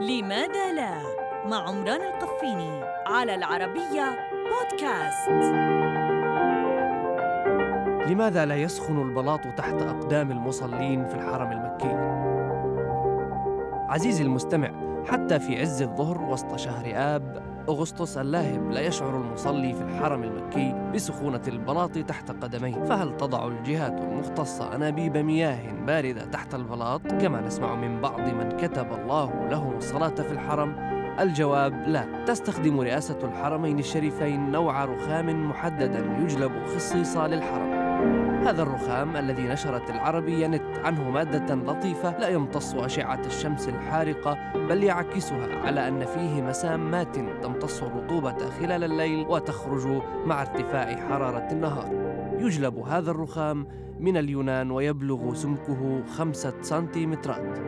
لماذا لا مع عمران القفيني على العربية بودكاست لماذا لا يسخن البلاط تحت أقدام المصلين في الحرم المكي؟ عزيزي المستمع حتى في عز الظهر وسط شهر آب أغسطس اللاهب لا يشعر المصلي في الحرم المكي بسخونة البلاط تحت قدميه. فهل تضع الجهات المختصة أنابيب مياه باردة تحت البلاط؟ كما نسمع من بعض من كتب الله لهم الصلاة في الحرم. الجواب لا. تستخدم رئاسة الحرمين الشريفين نوع رخام محددا يجلب خصيصا للحرم. هذا الرخام الذي نشرت العربية نت عنه مادة لطيفة لا يمتص أشعة الشمس الحارقة بل يعكسها على أن فيه مسامات تمتص الرطوبة خلال الليل وتخرج مع ارتفاع حرارة النهار. يجلب هذا الرخام من اليونان ويبلغ سمكه خمسة سنتيمترات.